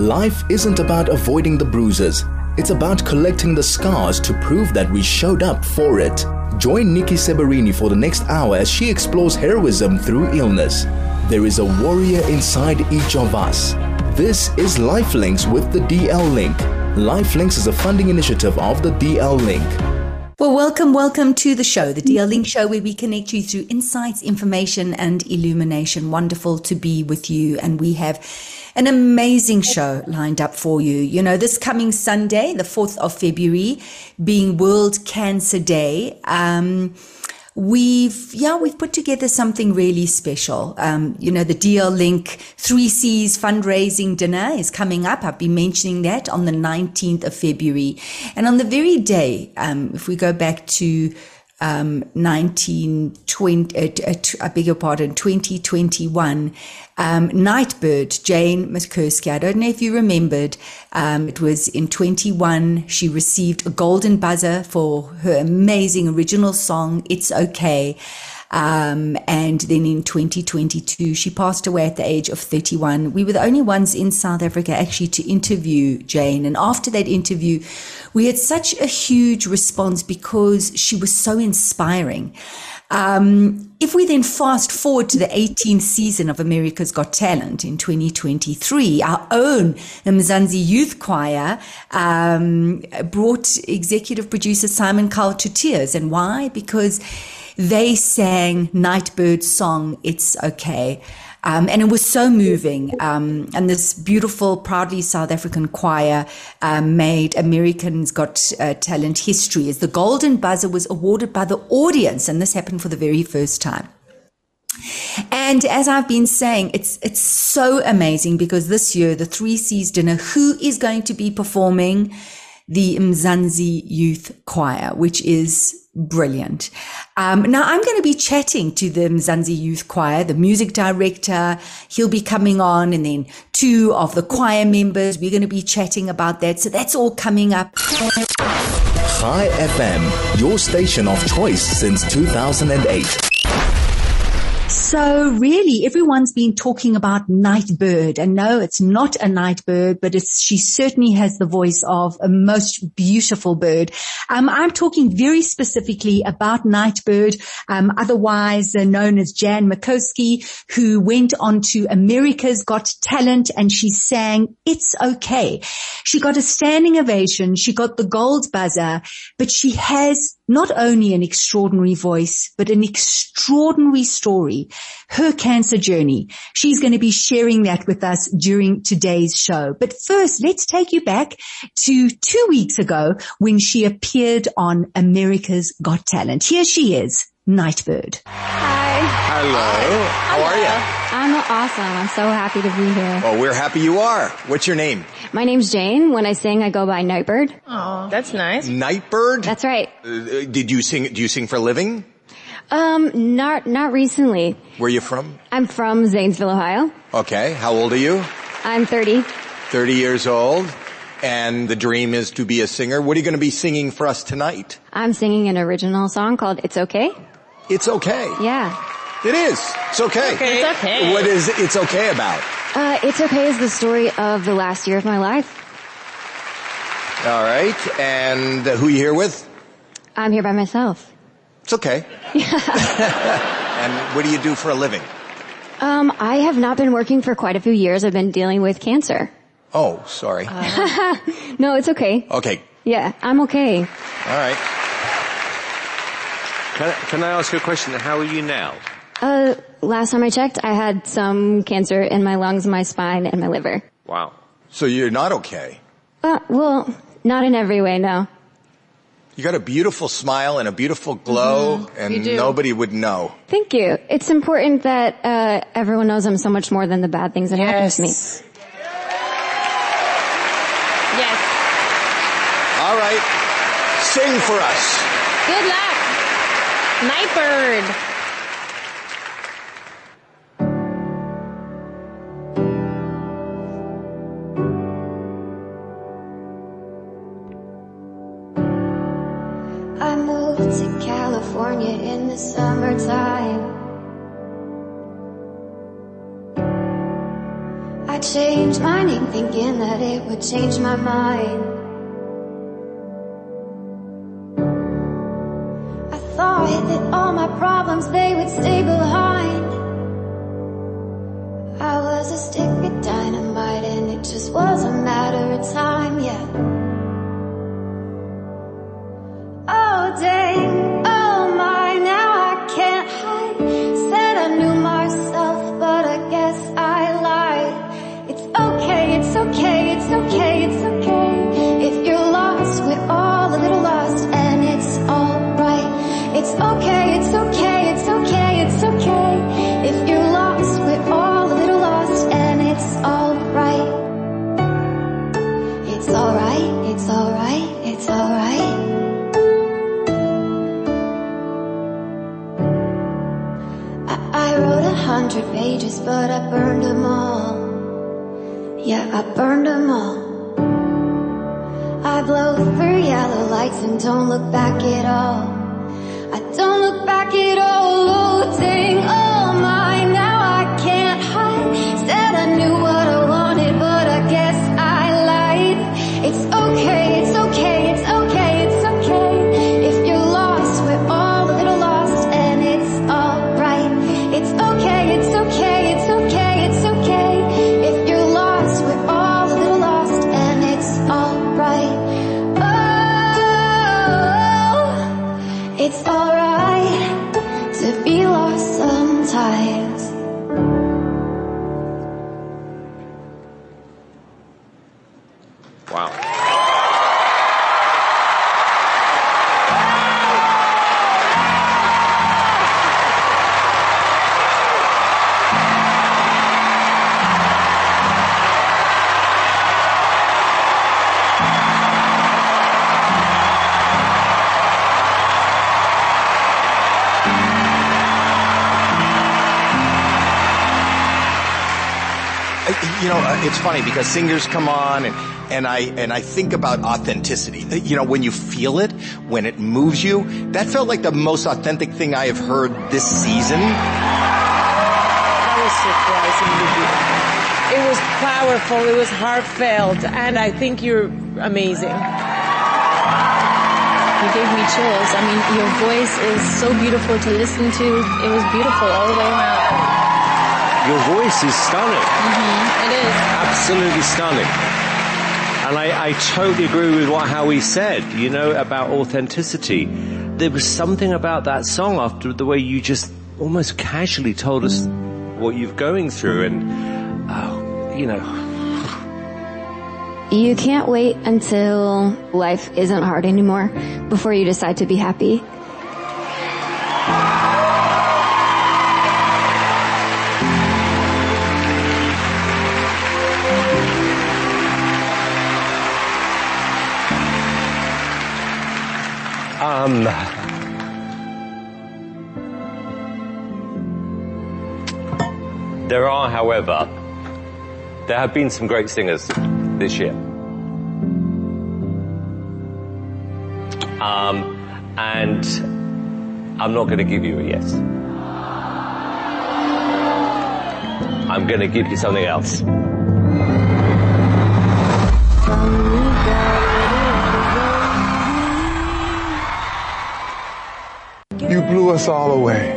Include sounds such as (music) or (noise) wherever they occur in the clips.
Life isn't about avoiding the bruises, it's about collecting the scars to prove that we showed up for it. Join Nikki Seberini for the next hour as she explores heroism through illness. There is a warrior inside each of us. This is Lifelinks with the DL Link. Lifelinks is a funding initiative of the DL Link. Well, welcome, welcome to the show, the DL Link show, where we connect you through insights, information, and illumination. Wonderful to be with you. And we have an amazing show lined up for you. You know, this coming Sunday, the 4th of February, being World Cancer Day. Um, we've yeah we've put together something really special um, you know the dl link 3cs fundraising dinner is coming up i've been mentioning that on the 19th of february and on the very day um, if we go back to um, 1920, uh, uh, I beg your pardon, 2021, um, Nightbirde, Jane Mikursky. I don't know if you remembered. Um, it was in 21. She received a golden buzzer for her amazing original song, It's Okay. Um, and then in 2022, she passed away at the age of 31. We were the only ones in South Africa actually to interview Jane. And after that interview, we had such a huge response because she was so inspiring. Um, if we then fast forward to the 18th season of America's Got Talent in 2023, our own Mzansi Youth Choir um, brought executive producer Simon Cowell to tears. And why? Because they sang Nightbirde's song, It's Okay. Um, and it was so moving. Um, and this beautiful, proudly South African choir um, made Americans Got uh, Talent history as the Golden Buzzer was awarded by the audience. And this happened for the very first time. And as I've been saying, it's it's so amazing because this year the Three Cs dinner, who is going to be performing? The Mzansi Youth Choir, which is brilliant. Um, now I'm going to be chatting to the Mzansi Youth Choir, the music director. He'll be coming on and then two of the choir members. We're going to be chatting about that. So that's all coming up. Chai FM, your station of choice since 2008. So really, everyone's been talking about Nightbirde, and no, it's not a Nightbird, but it's she certainly has the voice of a most beautiful bird. Um, I'm talking very specifically about Nightbirde, um, otherwise known as Jan Mikursky, who went on to America's Got Talent, and she sang "It's Okay." She got a standing ovation. She got the gold buzzer, but she has not only an extraordinary voice, but an extraordinary story, her cancer journey. She's going to be sharing that with us during today's show. But first, let's take you back to two weeks ago when she appeared on America's Got Talent. Here she is. Nightbirde. Hi. Hello. How are you? I'm awesome. I'm so happy to be here. Well, we're happy you are. What's your name? My name's Jane. When I sing, I go by Nightbirde. Oh, that's nice. Nightbirde? That's right. Uh, did you sing, do you sing for a living? Um, not, not recently. Where are you from? I'm from Zanesville, Ohio. Okay. How old are you? I'm 30. 30 years old. And the dream is to be a singer. What are you going to be singing for us tonight? I'm singing an original song called It's Okay. It's okay. Yeah. It is. It's okay. It's okay. What is It's okay about? Uh, It's Okay is the story of the last year of my life. All right. And uh, who are you here with? I'm here by myself. It's okay. (laughs) and what do you do for a living? Um, I have not been working for quite a few years. I've been dealing with cancer. Oh, sorry. (laughs) No, it's okay. okay. Yeah, I'm okay. All right. Can, can I ask you a question? How are you now? Uh, last time I checked, I had some cancer in my lungs, my spine, and my liver. Wow. So you're not okay. Uh, well, not in every way, no. You got a beautiful smile and a beautiful glow and You do. nobody would know. Thank you. It's important that uh, everyone knows I'm so much more than the bad things that happen to me. Yes. Yes. All right. Sing for us. Good luck. Nightbirde. To California in the summertime. I changed my name thinking that it would change my mind. I, wrote a hundred pages, but I burned them all. Yeah, I burned them all. I blow through yellow lights and don't look back at all. I don't look back at all. Oh, dang, oh You know, uh, it's funny because singers come on and, and I, and I think about authenticity. Uh, You know, when you feel it, when it moves you, that felt like the most authentic thing I have heard this season. That was surprisingly good. It was powerful, it was heartfelt, and I think you're amazing. You gave me chills. I mean, your voice is so beautiful to listen to. It was beautiful all the way around. Your voice is stunning. Mm-hmm. It is. Absolutely stunning. And I, I totally agree with what Howie said, you know, about authenticity. There was something about that song after the way you just almost casually told us what you're going through and, oh, you know, You can't wait until life isn't hard anymore before you decide to be happy. Um, there are, however, there have been some great singers this year. Um, and I'm not going to give you a yes. I'm going to give you something else. Blew us all away.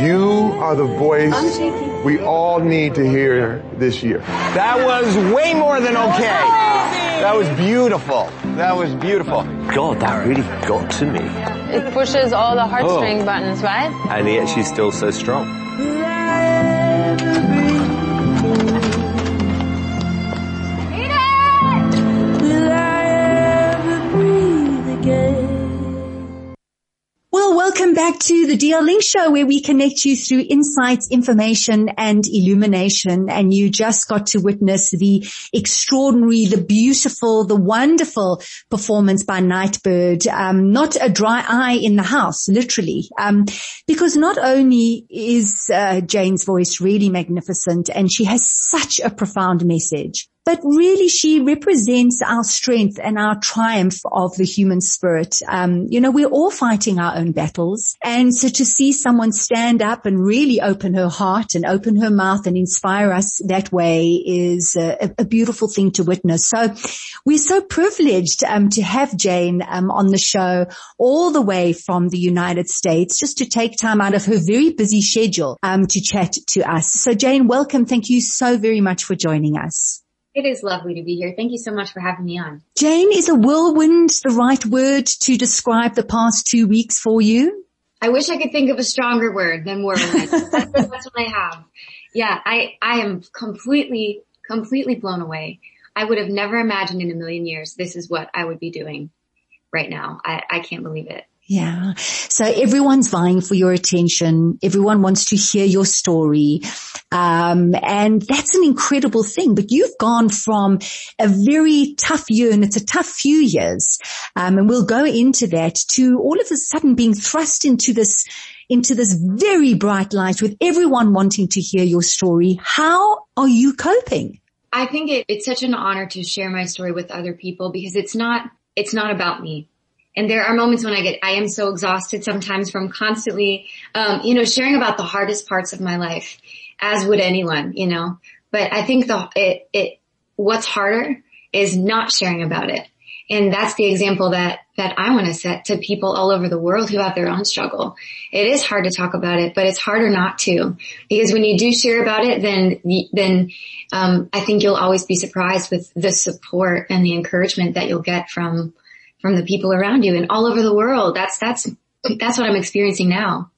You are the voice we all need to hear this year. That was way more than okay. That was beautiful. That was beautiful. God, that really got to me. It pushes all the heartstring oh. buttons, right? And yet she's still so strong. Welcome back to the DL Link Show where we connect you through insights, information and illumination. And you just got to witness the extraordinary, the beautiful, the wonderful performance by Nightbirde. Um, not a dry eye in the house, literally. Um, because not only is uh, Jane's voice really magnificent and she has such a profound message, but really she represents our strength and our triumph of the human spirit. Um, you know, we're all fighting our own battles. And so to see someone stand up and really open her heart and open her mouth and inspire us that way is a, a beautiful thing to witness. So we're so privileged um, to have Jane um, on the show all the way from the United States just to take time out of her very busy schedule um, to chat to us. So Jane, welcome. Thank you so very much for joining us. It is lovely to be here. Thank you so much for having me on. Jane, is a whirlwind the right word to describe the past two weeks for you? I wish I could think of a stronger word than whirlwind. (laughs) that's, that's what I have. Yeah, I, I am completely, completely blown away. I would have never imagined in a million years this is what I would be doing right now. I, I can't believe it. Yeah. So everyone's vying for your attention. Everyone wants to hear your story. Um, and that's an incredible thing, but you've gone from a very tough year and it's a tough few years. Um, and we'll go into that to all of a sudden being thrust into this, into this very bright light with everyone wanting to hear your story. How are you coping? I think it, it's such an honor to share my story with other people because it's not, it's not about me and there are moments when I get, I am so exhausted sometimes from constantly, um, you know, sharing about the hardest parts of my life, as would anyone, you know. But I think the it it what's harder is not sharing about it, and that's the example that that I want to set to people all over the world who have their own struggle. It is hard to talk about it, but it's harder not to because when you do share about it, then then um, I think you'll always be surprised with the support and the encouragement that you'll get from from the people around you and all over the world. That's, that's, that's what I'm experiencing now.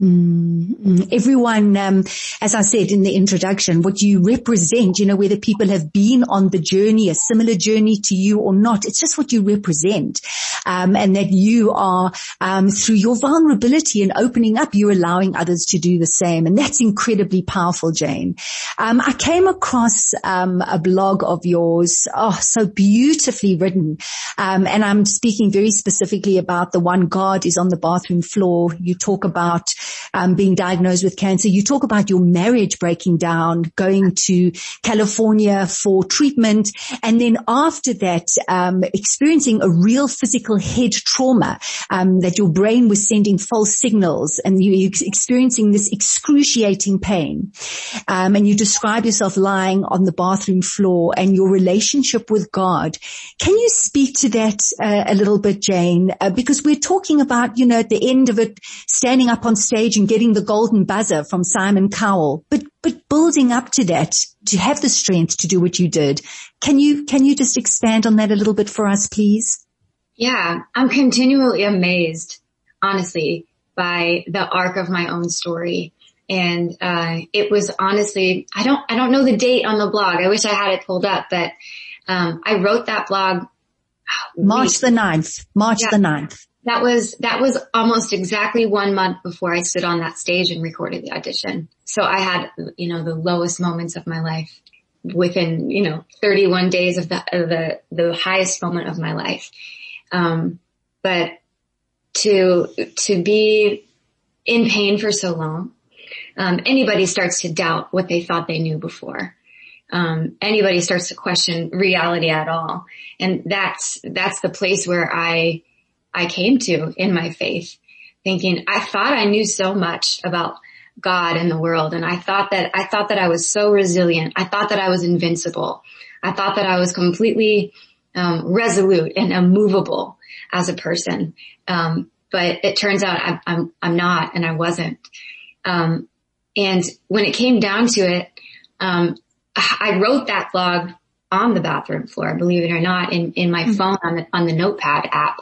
Mm, everyone, um, as I said in the introduction, what you represent, you know, whether people have been on the journey, a similar journey to you or not, it's just what you represent. Um, and that you are, um, through your vulnerability and opening up, you're allowing others to do the same. And that's incredibly powerful, Jane. Um, I came across, um, a blog of yours. Oh, so beautifully written. Um, and I'm speaking very specifically about the one God is on the bathroom floor. You talk about um, being diagnosed with cancer. You talk about your marriage breaking down, going to California for treatment, and then after that, um, experiencing a real physical head trauma um, that your brain was sending false signals, and you experiencing this excruciating pain. Um, and you describe yourself lying on the bathroom floor and your relationship with God. Can you speak to that uh, a little bit, Jane? Uh, because we're talking about, you know, at the end of it, standing up on stage stage and getting the golden buzzer from Simon Cowell, but, but building up to that to have the strength to do what you did. Can you, can you just expand on that a little bit for us, please? Yeah, I'm continually amazed, honestly, by the arc of my own story. And, uh, it was honestly, I don't, I don't know the date on the blog. I wish I had it pulled up, but, um, I wrote that blog March the 9th, March yeah. the 9th. That was, that was almost exactly one month before I stood on that stage and recorded the audition. So I had, you know, the lowest moments of my life within, you know, 31 days of the, of the, the highest moment of my life. Um, but to, to be in pain for so long, um, anybody starts to doubt what they thought they knew before. Um, anybody starts to question reality at all. And that's, that's the place where I, I came to in my faith thinking I thought I knew so much about God and the world. And I thought that, I thought that I was so resilient. I thought that I was invincible. I thought that I was completely, um, resolute and immovable as a person. Um, but it turns out I'm, I'm, I'm not and I wasn't. Um, and when it came down to it, um, I wrote that blog on the bathroom floor, believe it or not, in, in my mm-hmm. phone on the, on the notepad app.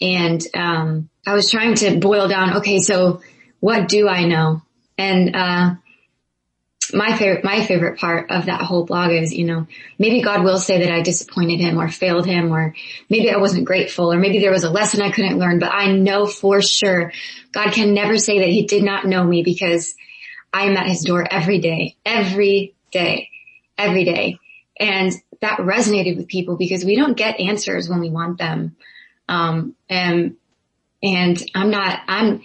And, um, I was trying to boil down, okay, so what do I know? And, uh, my favorite, my favorite part of that whole blog is, you know, maybe God will say that I disappointed him or failed him or maybe I wasn't grateful or maybe there was a lesson I couldn't learn, but I know for sure God can never say that he did not know me because I am at his door every day, every day, every day. And that resonated with people because we don't get answers when we want them. Um, and, and I'm not, I'm,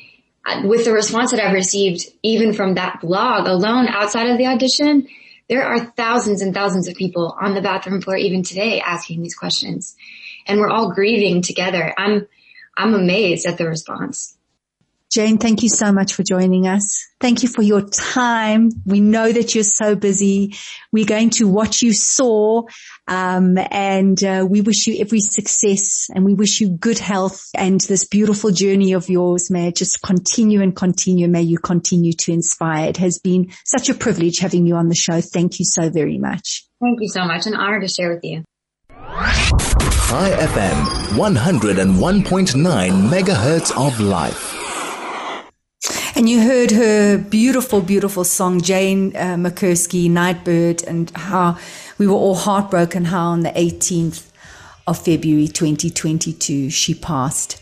with the response that I've received, even from that blog alone outside of the audition, there are thousands and thousands of people on the bathroom floor even today asking these questions and we're all grieving together. I'm, I'm amazed at the response. Jane, thank you so much for joining us. Thank you for your time. We know that you're so busy. We're going to watch you soar, um, and uh, we wish you every success, and we wish you good health and this beautiful journey of yours. May it just continue and continue. May you continue to inspire. It has been such a privilege having you on the show. Thank you so very much. Thank you so much. An honor to share with you. Chai FM, 101.9 megahertz of life. And you heard her beautiful, beautiful song, Jane uh, McCurskey, Nightbirde, and how we were all heartbroken how on the 18th of February 2022 she passed.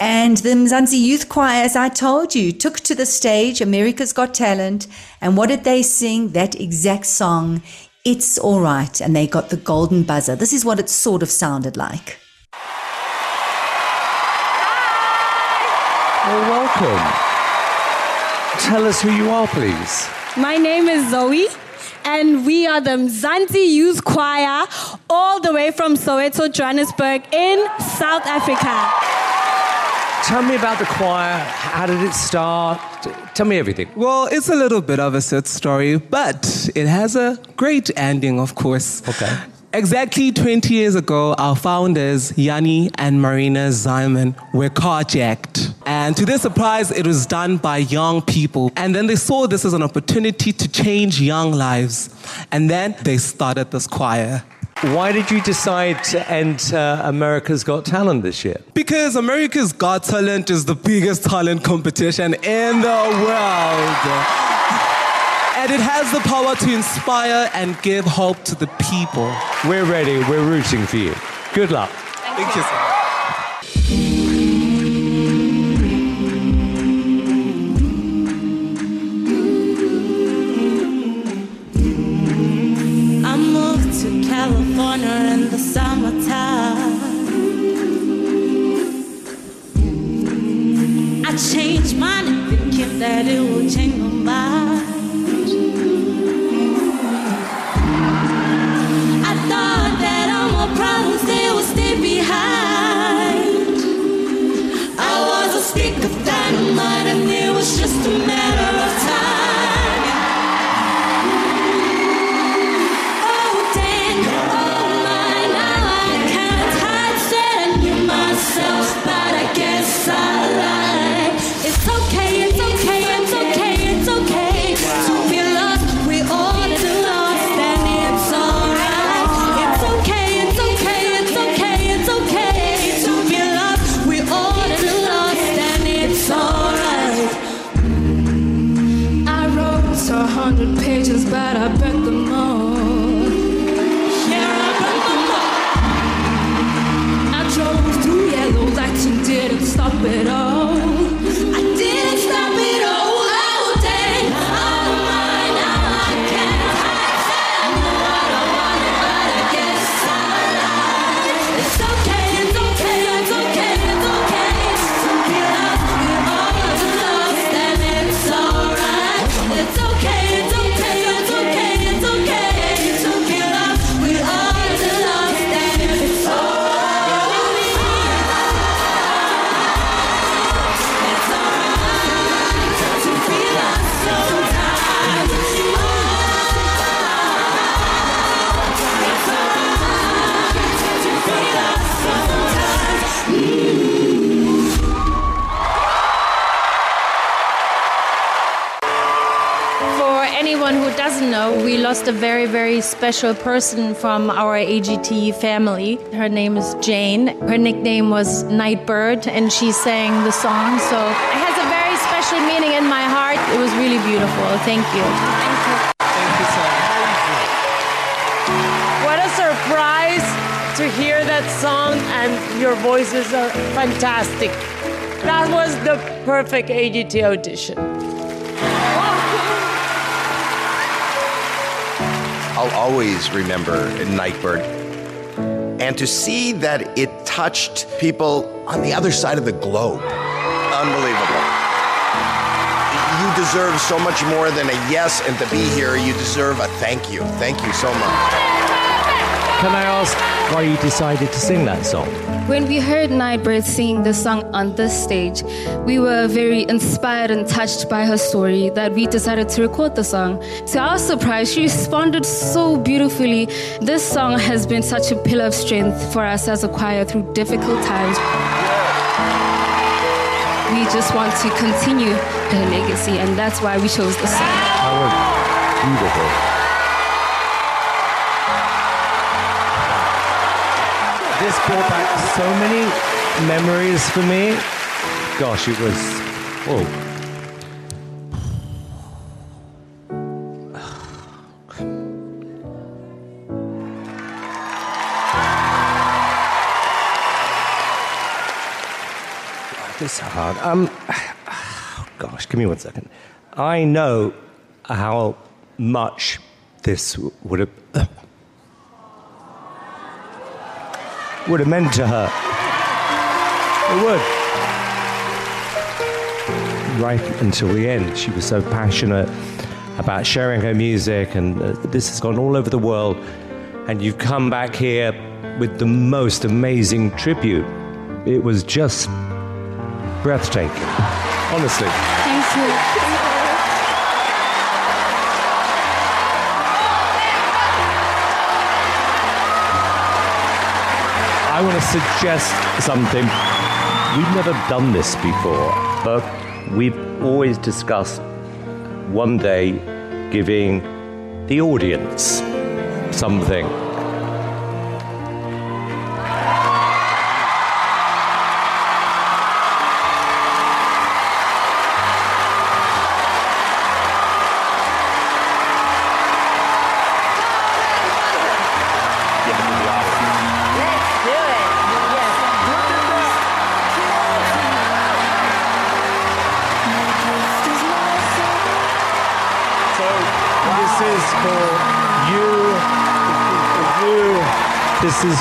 And the Mzansi Youth Choir, as I told you, took to the stage America's Got Talent. And what did they sing? That exact song, It's All Right. And they got the golden buzzer. This is what it sort of sounded like. Well, welcome. Tell us who you are, please. My name is Zoe, and we are the Mzansi Youth Choir, all the way from Soweto, Johannesburg, in South Africa. Tell me about the choir. How did it start? Tell me everything. Well, it's a little bit of a sad story, but it has a great ending, of course. Okay. Exactly 20 years ago, our founders, Yanni and Marina Zyman, were carjacked. And to their surprise, it was done by young people. And then they saw this as an opportunity to change young lives. And then they started this choir. Why did you decide to enter America's Got Talent this year? Because America's Got Talent is the biggest talent competition in the world and it has the power to inspire and give hope to the people. We're ready. We're rooting for you. Good luck. Thank you, sir. I moved to California in the summertime. I changed my name thinking that it would change For anyone who doesn't know, we lost a very, very special person from our AGT family. Her name is Jane. Her nickname was Nightbirde, and she sang the song. So it has a very special meaning in my heart. It was really beautiful. Thank you. Thank you. Thank you so much. What a surprise to hear that song, and your voices are fantastic. That was the perfect AGT audition. I'll always remember Nightbirde. And to see that it touched people on the other side of the globe, unbelievable. you deserve so much more than a yes, and to be here, you deserve a thank you. Thank you so much. Can I ask why you decided to sing that song? When we heard Nightbirde sing the song on this stage, we were very inspired and touched by her story that we decided to record the song. To our surprise, she responded so beautifully. This song has been such a pillar of strength for us as a choir through difficult times. We just want to continue her legacy, and that's why we chose the song. Beautiful. This brought back so many memories for me. Gosh, it was. Oh. (sighs) This is hard. Um, (sighs) gosh, give me one second. I know how much this would have would have meant to her. It would. Right until the end, she was so passionate about sharing her music, and uh, this has gone all over the world. And you've come back here with the most amazing tribute. It was just breathtaking, honestly. Thank you. I want to suggest something. We've never done this before, but we've always discussed one day giving the audience something.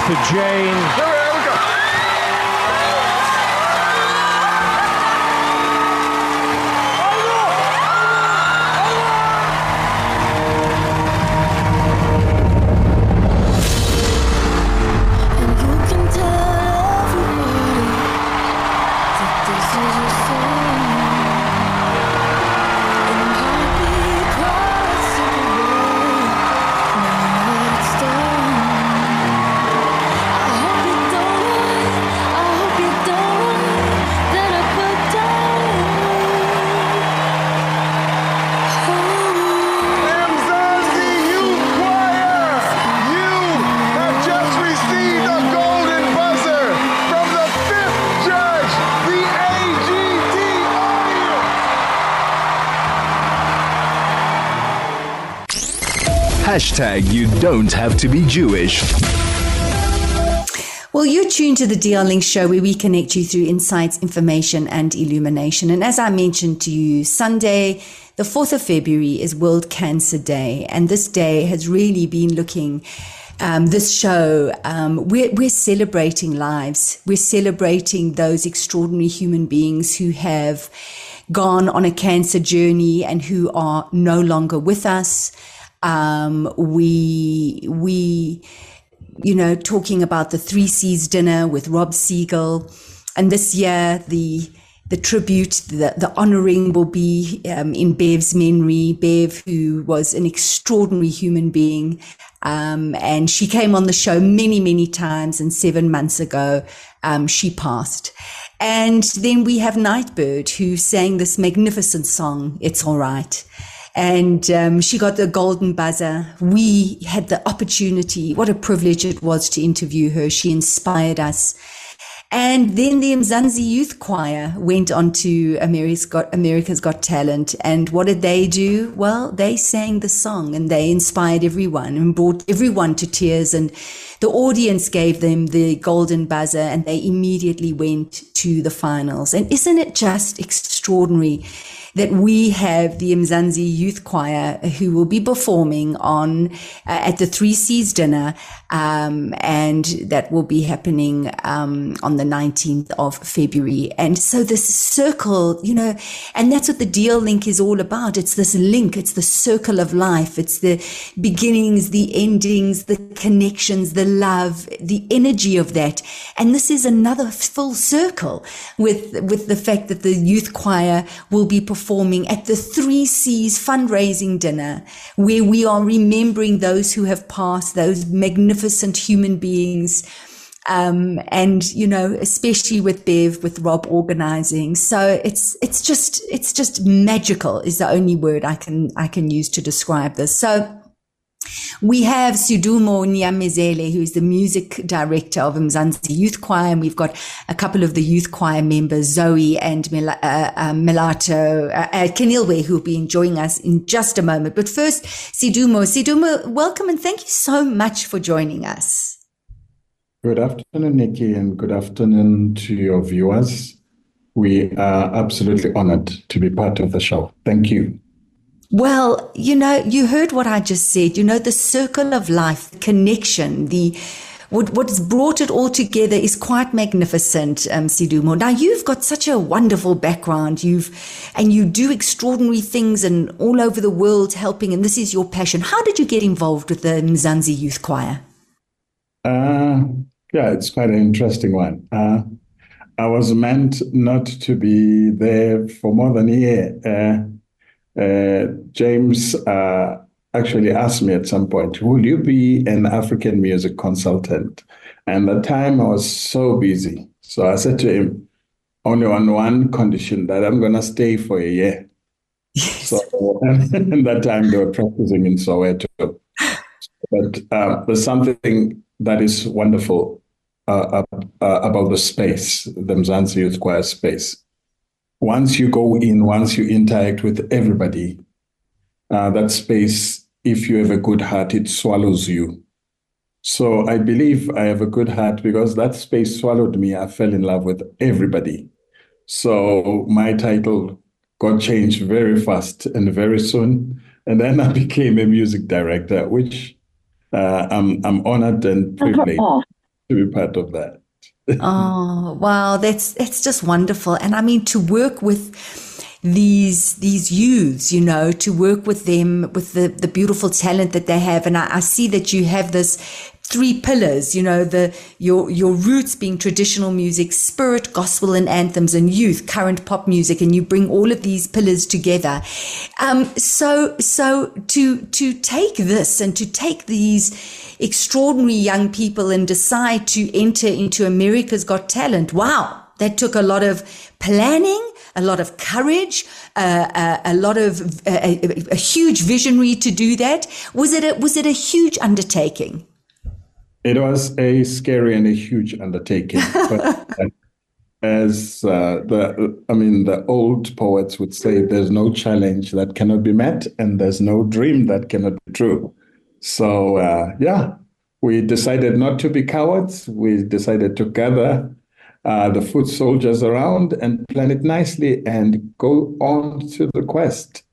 For Jane. Hashtag you don't have to be Jewish. Well, you're tuned to the DL Link show where we connect you through insights, information, and illumination. And as I mentioned to you, Sunday, the 4th of February is World Cancer Day. And this day has really been looking, um, this show, um, we're, we're celebrating lives. We're celebrating those extraordinary human beings who have gone on a cancer journey and who are no longer with us. Um, we, we, you know, talking about the Three C's dinner with Rob Siegel. And this year, the the tribute, the, the honoring will be um, in Bev's memory. Bev, who was an extraordinary human being. Um, and she came on the show many, many times. And seven months ago, um, she passed. And then we have Nightbirde, who sang this magnificent song, It's All Right and um, she got the golden buzzer. We had the opportunity. What a privilege it was to interview her. She inspired us. And then the Mzansi Youth Choir went on to America's Got, America's Got Talent. And what did they do? Well, they sang the song and they inspired everyone and brought everyone to tears. And the audience gave them the golden buzzer and they immediately went to the finals. And isn't it just extraordinary? That we have the Mzansi Youth Choir who will be performing on uh, at the Three Cs dinner, um, and that will be happening um, on the 19th of February. And so this circle, you know, and that's what the DL Link is all about. It's this link. It's the circle of life. It's the beginnings, the endings, the connections, the love, the energy of that. And this is another full circle with with the fact that the youth choir will be performing at the Three Cs fundraising dinner, where we are remembering those who have passed, those magnificent human beings. Um, and you know, especially with Bev, with Rob organizing, so it's it's just it's just magical is the only word I can I can use to describe this. So we have Sidumo Nyamezele, who is the music director of Mzansi Youth Choir, and we've got a couple of the youth choir members, Zoe and Mil- uh, uh, Melato uh, uh, Kenilwe, who will be enjoying us in just a moment. But first, Sidumo. Sidumo, welcome and thank you so much for joining us. Good afternoon, Nikki, and good afternoon to your viewers. We are absolutely honored to be part of the show. Thank you. Well, you know, you heard what I just said. You know, the circle of life, the connection, the what, what's brought it all together is quite magnificent, um, Sidumo. Now you've got such a wonderful background. You've and you do extraordinary things and all over the world helping, and this is your passion. How did you get involved with the Mzansi Youth Choir? Uh, yeah, it's quite an interesting one. Uh, I was meant not to be there for more than a year. Uh, James uh, actually asked me at some point, Will you be an African music consultant? And at the time I was so busy. So I said to him, only on one condition that I'm going to stay for a year. Yes. So (laughs) at that time they were practicing in Soweto. But uh, there's something that is wonderful uh, uh, about the space, the Mzansi Youth Choir space once you go in, once you interact with everybody, uh, that space, if you have a good heart, it swallows you. So I believe I have a good heart because that space swallowed me. I fell in love with everybody. So my title got changed very fast and very soon. And then (laughs) I became a music director, which uh, I'm, I'm honored and (laughs) privileged to be part of that oh wow that's that's just wonderful. And i mean to work with these these youths you know to work with them with the the beautiful talent that they have. And I, I see that you have this three pillars you know the your your roots being traditional music spirit gospel and anthems and youth current pop music and you bring all of these pillars together um so so to to take this and to take these extraordinary young people and decide to enter into America's Got Talent. Wow. That took a lot of planning, a lot of courage, uh, uh, a lot of uh, a, a, huge visionary to do that. Was it a, was it a huge undertaking? It was a scary and a huge undertaking. But (laughs) as uh, the, I mean, the old poets would say, there's no challenge that cannot be met, and there's no dream that cannot be true. So uh, yeah, we decided not to be cowards. We decided to gather uh, the foot soldiers around and plan it nicely and go on to the quest.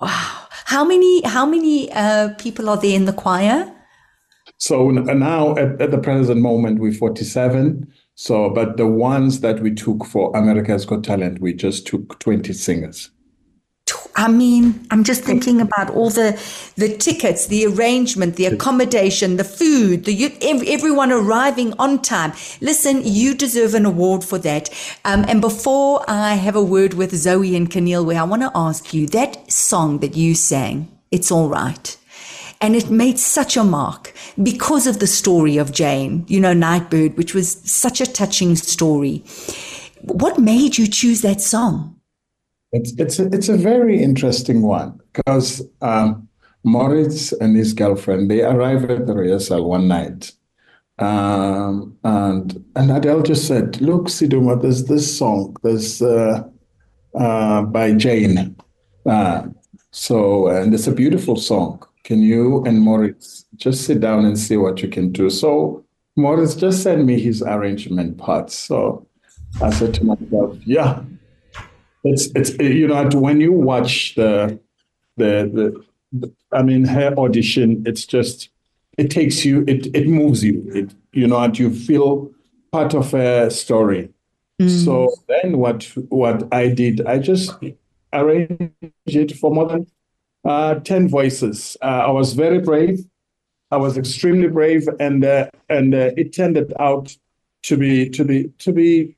Wow! How many how many uh, people are there in the choir? So now, at, at the present moment, we're 47. So, but the ones that we took for America's Got Talent, we just took 20 singers. I mean, I'm just thinking about all the the tickets, the arrangement, the accommodation, the food, the everyone arriving on time. Listen, you deserve an award for that. Um, and before I have a word with Zoe and Kenilwe I want to ask you that song that you sang. It's all right. And it made such a mark because of the story of Jane, you know, Nightbirde, which was such a touching story. What made you choose that song? It's it's a, it's a very interesting one because um, Moritz and his girlfriend they arrive at the rehearsal one night, um, and and Adele just said, "Look, Sidumo, there's this song, there's uh, uh, by Jane, uh, so and it's a beautiful song. Can you and Moritz just sit down and see what you can do?" So Moritz just sent me his arrangement parts. So I said to myself, "Yeah." it's it's you know when you watch the the the, the I mean her audition, it's just it takes you it it moves you it you know you feel part of a story. Mm. So then what what I did, I just arranged it for more than uh, 10 voices. Uh, I was very brave. I was extremely brave, and uh, and uh, it turned out to be to be to be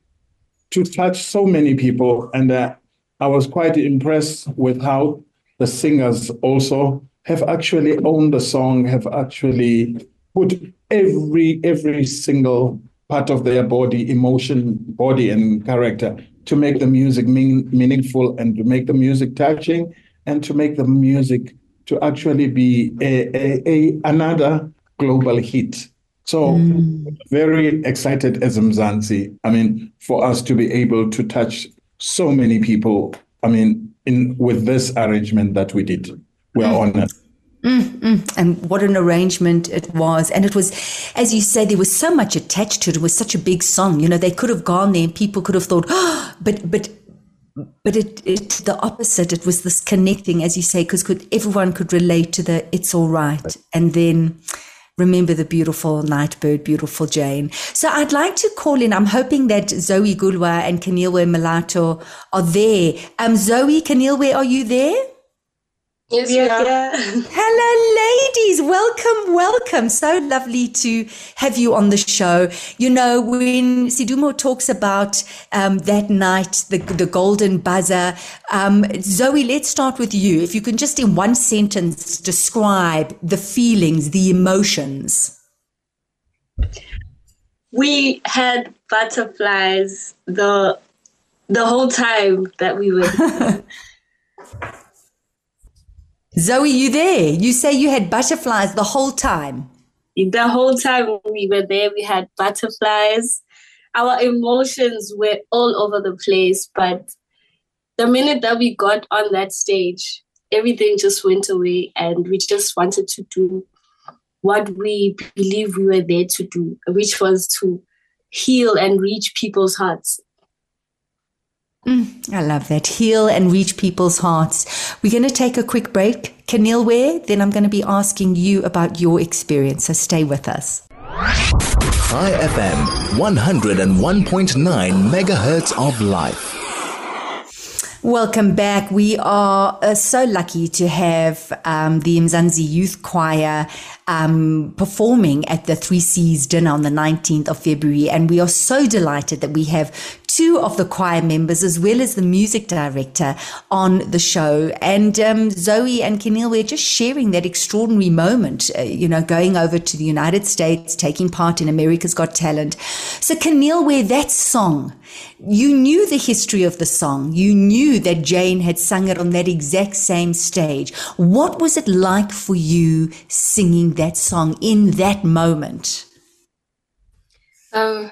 to touch so many people, and uh, I was quite impressed with how the singers also have actually owned the song, have actually put every every single part of their body, emotion, body, and character to make the music mean, meaningful and to make the music touching and to make the music to actually be a, a, a another global hit. So very excited as Mzansi. I mean, for us to be able to touch so many people. I mean, in with this arrangement that we did, we are honored. Mm, mm. And what an arrangement it was. And it was, as you say, there was so much attached to it. It was such a big song. You know, they could have gone there and people could have thought, oh, (gasps) but, but, but it, it, the opposite. It was this connecting, as you say, because could, everyone could relate to the it's all right. And then remember the beautiful Nightbirde, beautiful Jane. So I'd like to call in. I'm hoping that Zoe Gulwa and Kanilwe Malato are there. Um, Zoe, Kanilwe, are you there? Yes, we are. (laughs) Hello, ladies. Welcome, welcome. So lovely to have you on the show. You know, when Sidumo talks about um, that night, the, the golden buzzer, um, Zoe, let's start with you. If you can just in one sentence describe the feelings, the emotions. We had butterflies the the whole time that we were (laughs) (laughs) Zoe, you there? You say you had butterflies the whole time. the whole time we were there we had butterflies our emotions were all over the place but the minute that we got on that stage everything just went away and we just wanted to do what we believe we were there to do which was to heal and reach people's hearts Mm, I love that. Heal and reach people's hearts. We're going to take a quick break. Kanilwe, then I'm going to be asking you about your experience. So stay with us. Chai FM 101.9 megahertz of life. Welcome back. We are uh, so lucky to have um, the Mzansi Youth Choir um, performing at the Three Cs dinner on the 19th of February. And we are so delighted that we have two of the choir members as well as the music director on the show. And um, Zoe and Kenil, we're just sharing that extraordinary moment, uh, you know, going over to the United States, taking part in America's Got Talent. So, Kanilwe that song, you knew the history of the song. You knew that Jane had sung it on that exact same stage. What was it like for you singing that song in that moment? Um,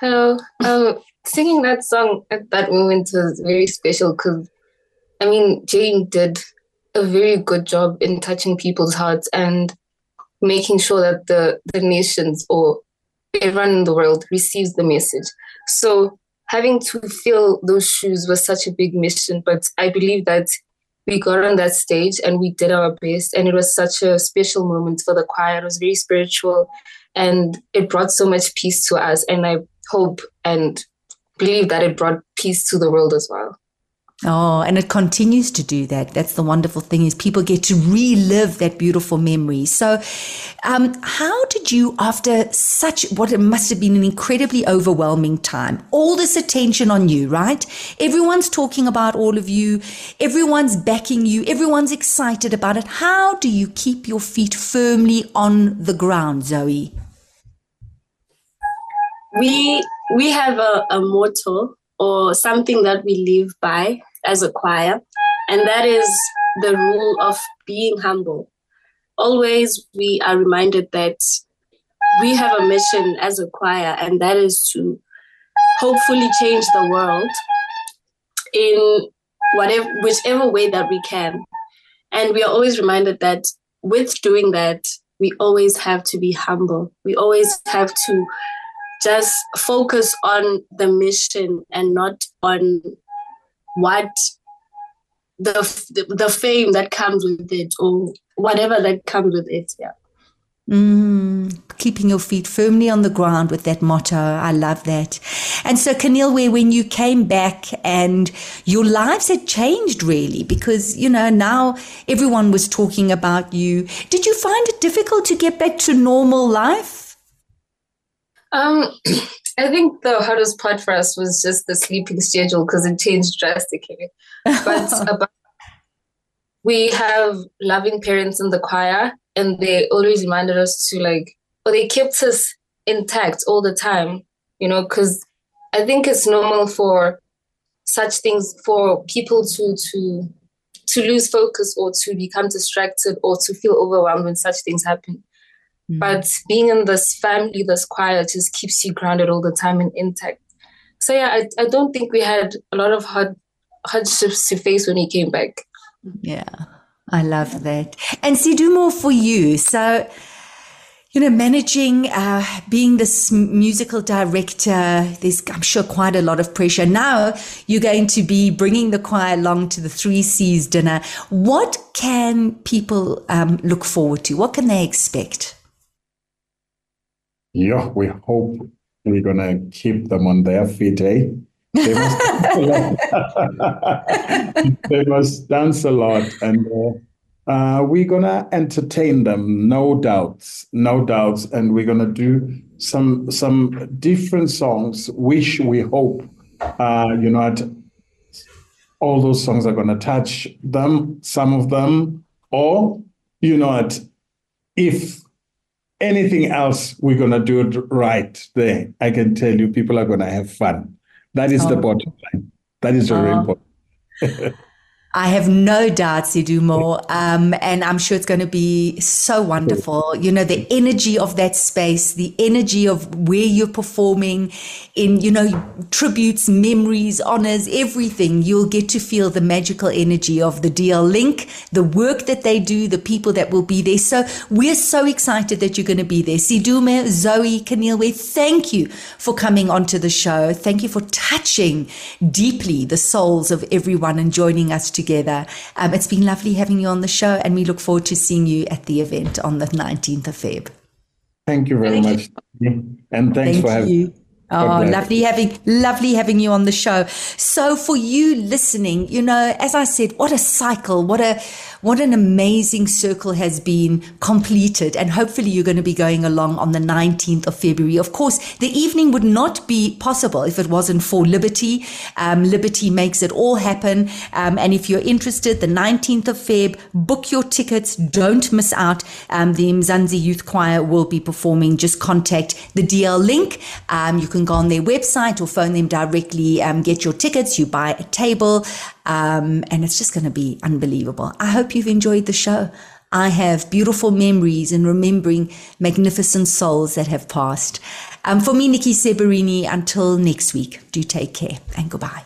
hello. Um, singing that song at that moment was very special because, I mean, Jane did a very good job in touching people's hearts and making sure that the, the nations or everyone in the world receives the message. So having to fill those shoes was such a big mission, but I believe that we got on that stage and we did our best and it was such a special moment for the choir. It was very spiritual and it brought so much peace to us and I hope and believe that it brought peace to the world as well. Oh, and it continues to do that. That's the wonderful thing is people get to relive that beautiful memory. So, um, how did you, after such what it must have been an incredibly overwhelming time, all this attention on you, right? Everyone's talking about all of you, everyone's backing you, everyone's excited about it. How do you keep your feet firmly on the ground, Zoe? We we have a, a motto or something that we live by as a choir, and that is the rule of being humble. Always we are reminded that we have a mission as a choir, and that is to hopefully change the world in whatever whichever way that we can. And we are always reminded that with doing that, we always have to be humble. We always have to just focus on the mission and not on what the the fame that comes with it or whatever that comes with it. Yeah. Mm, keeping your feet firmly on the ground with that motto. I love that. And so, Kanilwe, when you came back and your lives had changed really, because, you know, now everyone was talking about you. Did you find it difficult to get back to normal life? Um, (clears throat) I think the hardest part for us was just the sleeping schedule because it changed drastically. But (laughs) about, we have loving parents in the choir and they always reminded us to like, or they kept us intact all the time, you know, because I think it's normal for such things for people to to to lose focus or to become distracted or to feel overwhelmed when such things happen. Mm. But being in this family, this choir, just keeps you grounded all the time and intact. So yeah, I, I don't think we had a lot of hard hardships to face when he came back. Yeah. I love that. And Sidumo for you. So, you know, managing, uh, being this musical director, there's, I'm sure, quite a lot of pressure. Now you're going to be bringing the choir along to the Three Cs dinner. What can people um, look forward to? What can they expect? Yeah, we hope we're to keep them on their feet, eh? They must, (laughs) they must dance a lot, and uh, uh, we're gonna entertain them, no doubts, no doubts, and we're gonna do some some different songs. Wish we hope, uh, you know, at, all those songs are gonna touch them, some of them, or you know, if anything else, we're gonna do it right there. I can tell you, people are gonna have fun. That is oh. the bottom line. That is very oh. important. (laughs) I have no doubt, Sidumo, um, and I'm sure it's going to be so wonderful. You know, the energy of that space, the energy of where you're performing in, you know, tributes, memories, honors, everything. You'll get to feel the magical energy of the DL Link, the work that they do, the people that will be there. So we're so excited that you're going to be there. Sidumo, Zoe, Kanilwe, thank you for coming onto the show. Thank you for touching deeply the souls of everyone and joining us together together. Um, it's been lovely having you on the show, and we look forward to seeing you at the event on the 19th of Feb. Thank you very Thank much. You. And thanks Thank for having you. Oh, lovely having lovely having you on the show. So for you listening, you know, as I said, what a cycle, what a what an amazing circle has been completed. And hopefully you're going to be going along on the 19th of February. Of course, the evening would not be possible if it wasn't for Liberty. Um, Liberty makes it all happen. Um, and if you're interested, the 19th of Feb, book your tickets. Don't miss out. Um, the Mzansi Youth Choir will be performing. Just contact the DL Link. Um, you can go on their website or phone them directly, um, get your tickets. You buy a table. Um, and it's just going to be unbelievable. I hope you've enjoyed the show. I have beautiful memories and remembering magnificent souls that have passed. Um, for me, Nikki Seberini, until next week, do take care and goodbye.